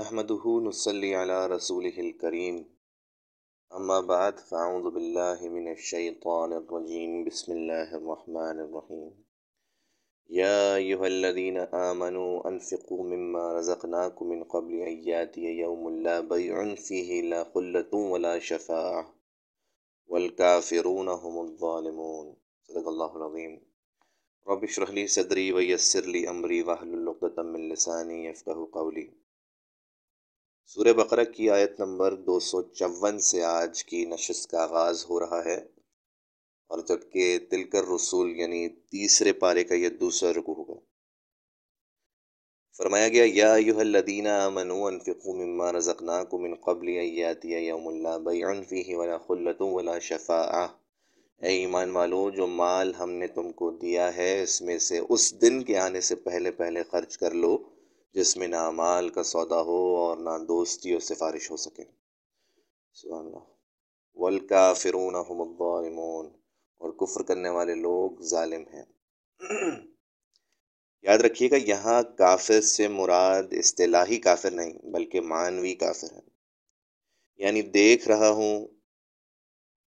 نحمده نصلي على رسوله الكريم أما بعد فأعوذ بالله من الشيطان الرجيم بسم الله الرحمن الرحيم يا أيها الذين آمنوا أنفقوا مما رزقناكم من قبل أن يأتي يوم لا بيع فيه لا خلة ولا شفاعة والكافرون هم الظالمون. صدق الله العظيم رب اشرح لي صدري ويسر لي أمري واحلل عقدة من لساني يفقهوا قولي سورہ بقرہ کی آیت نمبر دو سو چون سے آج کی نشست کا آغاز ہو رہا ہے۔ اور جبکہ تلکر رسول یعنی تیسرے پارے کا یہ دوسرا رکو ہوگا۔ فرمایا گیا، یا ایوہ الذین آمنوا انفقوا مما رزقناکم من قبل ایاتی یوم اللہ بیعن فیہ ولا خلت ولا شفاعہ۔ اے ایمان والو، جو مال ہم نے تم کو دیا ہے، اس میں سے اس دن کے آنے سے پہلے پہلے خرچ کر لو۔ جس میں نہ مال کا سودا ہو اور نہ دوستی اور سفارش ہو سکے۔ سبحان اللہ۔ والکافرون هم الظالمون۔ اور کفر کرنے والے لوگ ظالم ہیں۔ یاد رکھیے گا، یہاں کافر سے مراد اصطلاحی کافر نہیں، بلکہ معنوی کافر ہے یعنی دیکھ رہا ہوں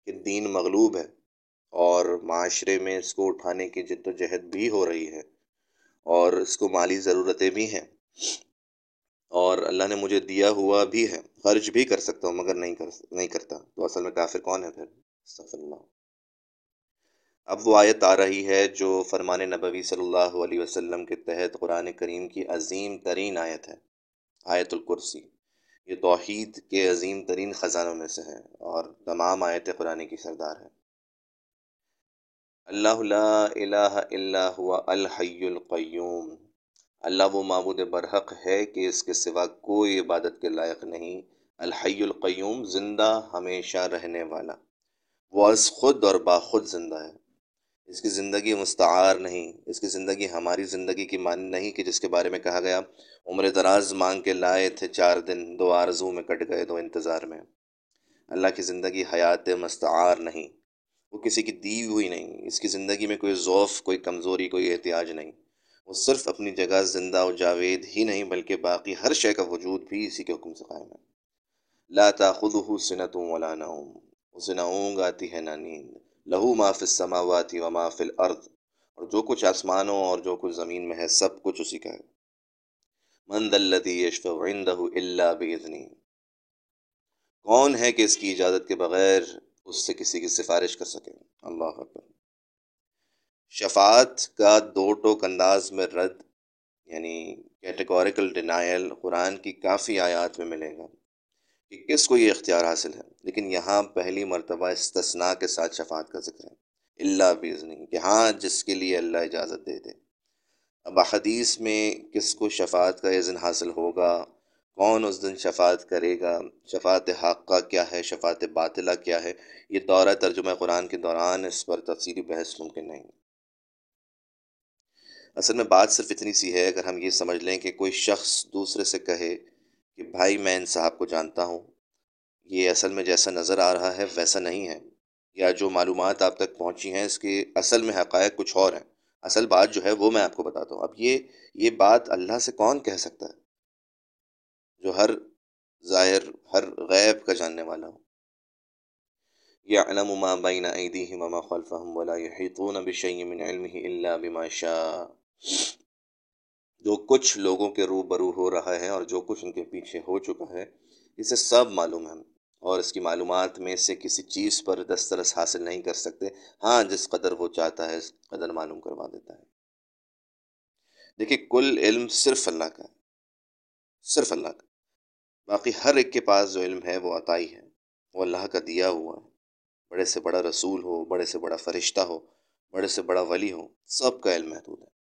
کہ دین مغلوب ہے اور معاشرے میں اس کو اٹھانے کی جد و جہد بھی ہو رہی ہے اور اس کو مالی ضرورتیں بھی ہیں۔ اور اللہ نے مجھے دیا ہوا بھی ہے۔ خرچ بھی کر سکتا ہوں مگر نہیں کر نہیں کرتا۔ تو اصل میں کافر کون ہے پھر؟ اللہ اب وہ آیت آ رہی ہے جو فرمان نبوی صلی اللہ علیہ وسلم کے تحت قرآن کریم کی عظیم ترین آیت ہے۔ آیت الکرسی۔ یہ توحید کے عظیم ترین خزانوں میں سے ہے اور تمام آیت قرآن کی سردار ہے۔ اللہ لا الہ الا ہوا الحی القیوم۔ اللہ وہ معبود برحق ہے کہ اس کے سوا کوئی عبادت کے لائق نہیں۔ الحی القیوم، زندہ ہمیشہ رہنے والا۔ وہ از خود اور باخود زندہ ہے۔ اس کی زندگی مستعار نہیں۔ اس کی زندگی ہماری زندگی کی مان نہیں کہ جس کے بارے میں کہا گیا۔ عمر دراز مانگ کے لائے تھے چار دن، دو آرزو میں کٹ گئے، دو انتظار میں۔ اللہ کی زندگی حیات مستعار نہیں۔ وہ کسی کی دی ہوئی نہیں۔ اس کی زندگی میں کوئی ذوف کوئی کمزوری، کوئی احتیاج نہیں۔ وہ صرف اپنی جگہ زندہ و جاوید ہی نہیں بلکہ باقی ہر شے کا وجود بھی اسی کے حکم سے قائم ہے۔ لا تاخذہ سنت ولا نوم، اسے نہ اونگ آتی ہے نہ نیند۔ لہو ما فی السماوات و ما فی الارض، اور جو کچھ آسمانوں اور جو کچھ زمین میں ہے، سب کچھ اسی کا ہے۔ من ذا الذی یشفع عنده الا باذنہ کون ہے کہ اس کی اجازت کے بغیر اس سے کسی کی سفارش کر سکے؟ اللہ اکبر۔ شفاعت کا دو ٹوک انداز میں رد یعنی کیٹیگوریکل ڈینائل قرآن کی کافی آیات میں ملے گا کہ کس کو یہ اختیار حاصل ہے، لیکن یہاں پہلی مرتبہ استثناء کے ساتھ شفاعت کا ذکر ہے۔ اللہ بیزنی کہ ہاں جس کے لیے اللہ اجازت دے دے۔ اب حدیث میں کس کو شفاعت کا اذن حاصل ہوگا، کون اس دن شفاعت کرے گا، شفاعت حقہ کیا ہے، شفاعت باطلہ کیا ہے، یہ دورہ ترجمہ قرآن کے دوران اس پر تفصیلی بحث ممکن نہیں۔ اصل میں بات صرف اتنی سی ہے، اگر ہم یہ سمجھ لیں کہ کوئی شخص دوسرے سے کہے کہ بھائی میں ان صاحب کو جانتا ہوں، یہ اصل میں جیسا نظر آ رہا ہے ویسا نہیں ہے۔ یا جو معلومات آپ تک پہنچی ہیں، اس کے اصل میں حقائق کچھ اور ہیں۔ اصل بات جو ہے، وہ میں آپ کو بتاتا ہوں۔ اب یہ یہ بات اللہ سے کون کہہ سکتا ہے؟ جو ہر ظاہر، ہر غیب کا جاننے والا ہو۔ يعلم ما بين أيديهم وما خلفهم ولا يحيطون بشيء من علمه إلا بما شاء۔ جو کچھ لوگوں کے رو برو ہو رہا ہے اور جو کچھ ان کے پیچھے ہو چکا ہے، اسے سب معلوم ہے اور اس کی معلومات میں سے کسی چیز پر دسترس حاصل نہیں کر سکتے۔ ہاں جس قدر وہ چاہتا ہے، اس قدر معلوم کروا دیتا ہے۔ دیکھیے، کل علم صرف اللہ کا ہے۔ صرف اللہ کا۔ باقی ہر ایک کے پاس جو علم ہے، وہ عطائی ہے۔ وہ اللہ کا دیا ہوا ہے۔ بڑے سے بڑا رسول ہو، بڑے سے بڑا فرشتہ ہو، بڑے سے بڑا ولی ہو، سب کا علم محدود ہے۔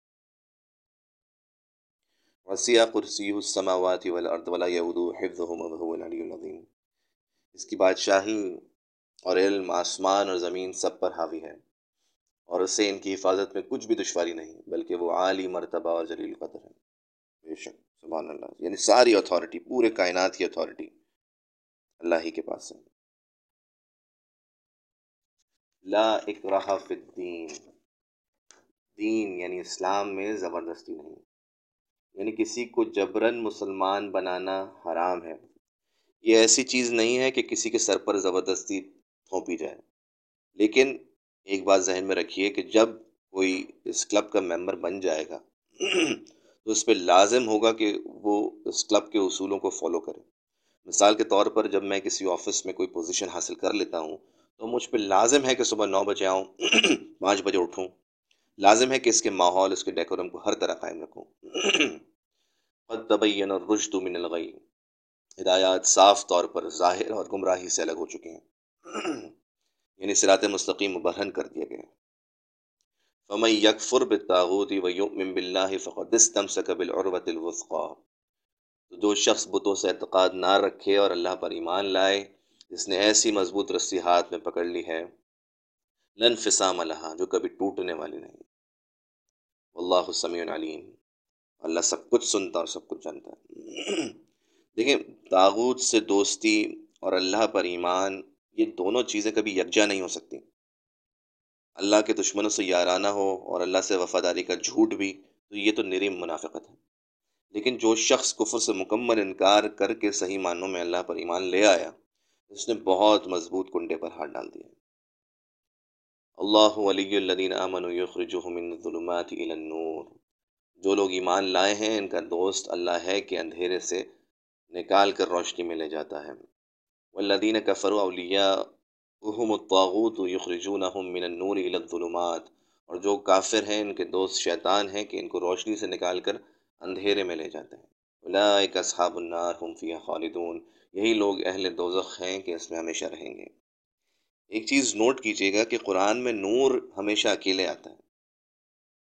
وسیع کرسی السماوات والارض ولا يؤود حفظهما وهو العلي العظيم اس کی بادشاہی اور علم آسمان اور زمین سب پر حاوی ہے اور اس سے ان کی حفاظت میں کچھ بھی دشواری نہیں، بلکہ وہ عالی مرتبہ اور جلیل قدر ہے بے شک، سبحان اللہ یعنی ساری اتھارٹی پورے کائنات کی اتھارٹی اللہ ہی کے پاس ہے لا اکراہ فی الدین، دین یعنی اسلام میں زبردستی نہیں۔ یعنی کسی کو جبراً مسلمان بنانا حرام ہے۔ یہ ایسی چیز نہیں ہے کہ کسی کے سر پر زبردستی تھونپی جائے۔ لیکن ایک بات ذہن میں رکھیے کہ جب کوئی اس کلب کا ممبر بن جائے گا تو اس پہ لازم ہوگا کہ وہ اس کلب کے اصولوں کو فالو کرے۔ مثال کے طور پر جب میں کسی آفس میں کوئی پوزیشن حاصل کر لیتا ہوں تو مجھ پہ لازم ہے کہ صبح نو بجے آؤں، پانچ بجے اٹھوں۔ لازم ہے کہ اس کے ماحول، اس کے ڈیکورم کو ہر طرح قائم رکھوں۔ طبعین اور رشت من الغی۔ ہدایات صاف طور پر ظاہر اور گمراہی سے الگ ہو چکے ہیں۔ یعنی سرات مستقیم مبرہن کر دیا گیا۔ فمن یکفر بالتاغوت و یؤمن باللہ فقد استمسک بالعروۃ الوثقا۔ تو جو شخص بتوں سے اعتقاد نہ رکھے اور اللہ پر ایمان لائے، جس نے ایسی مضبوط رسی ہاتھ میں پکڑ لی ہے۔ لن فسام لہا جو کبھی ٹوٹنے والی نہیں۔ اللہ سمیع علیم اللہ سب کچھ سنتا اور سب کچھ جانتا ہے۔ دیکھیں، تاغوت سے دوستی اور اللہ پر ایمان، یہ دونوں چیزیں کبھی یکجا نہیں ہو سکتی۔ اللہ کے دشمنوں سے یارانہ ہو اور اللہ سے وفاداری کا جھوٹ بھی، تو یہ تو نریم منافقت ہے۔ لیکن جو شخص کفر سے مکمل انکار کر کے صحیح معنوں میں اللہ پر ایمان لے آیا، اس نے بہت مضبوط کنڈے پر ہاتھ ڈال دیا۔ اللہ ولی الدین امن من الظلمات الى النور۔ جو لوگ ایمان لائے ہیں، ان کا دوست اللہ ہے کہ اندھیرے سے نکال کر روشنی میں لے جاتا ہے۔ والذین کفروا اولیاء اہم الطاغوت یخرجونہم من النور الى الظلمات۔ اور جو کافر ہیں، ان کے دوست شیطان ہیں کہ ان کو روشنی سے نکال کر اندھیرے میں لے جاتے ہیں۔ اولئک اصحاب النار، ہم فیہا خالدون۔ یہی لوگ اہل دوزخ ہیں کہ اس میں ہمیشہ رہیں گے۔ ایک چیز نوٹ کیجیے گا کہ قرآن میں نور ہمیشہ اکیلے آتا ہے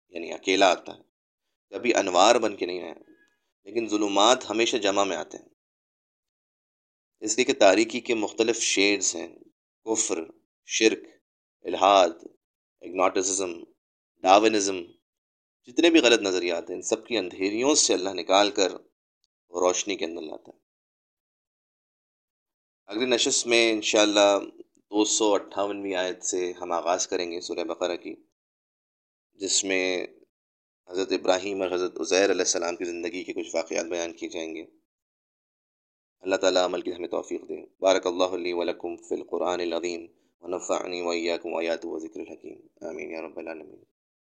یعنی اکیلا آتا ہے۔ کبھی انوار بن کے نہیں آئے لیکن ظلمات ہمیشہ جمع میں آتے ہیں۔ اس لیے کہ تاریکی کے مختلف شیڈز ہیں، کفر، شرک الحاد اگناٹسزم ڈاونزم جتنے بھی غلط نظریات ہیں، ان سب کی اندھیریوں سے اللہ نکال کر روشنی کے اندر لاتا ہے۔ اگلی نشست میں انشاءاللہ دو سو اٹھاونویں آیت سے ہم آغاز کریں گے سورہ بقرہ کی، جس میں حضرت ابراہیم اور حضرت عزیر علیہ السلام کی زندگی کے کچھ واقعات بیان کیے جائیں گے۔ اللہ تعالیٰ عمل کی ہمیں توفیق دے۔ بارک اللہ علیہ ولکم فی القرآن العظیم ونفعنی ویاکم آیات و ذکر الحکیم۔ آمین یا رب العالمین۔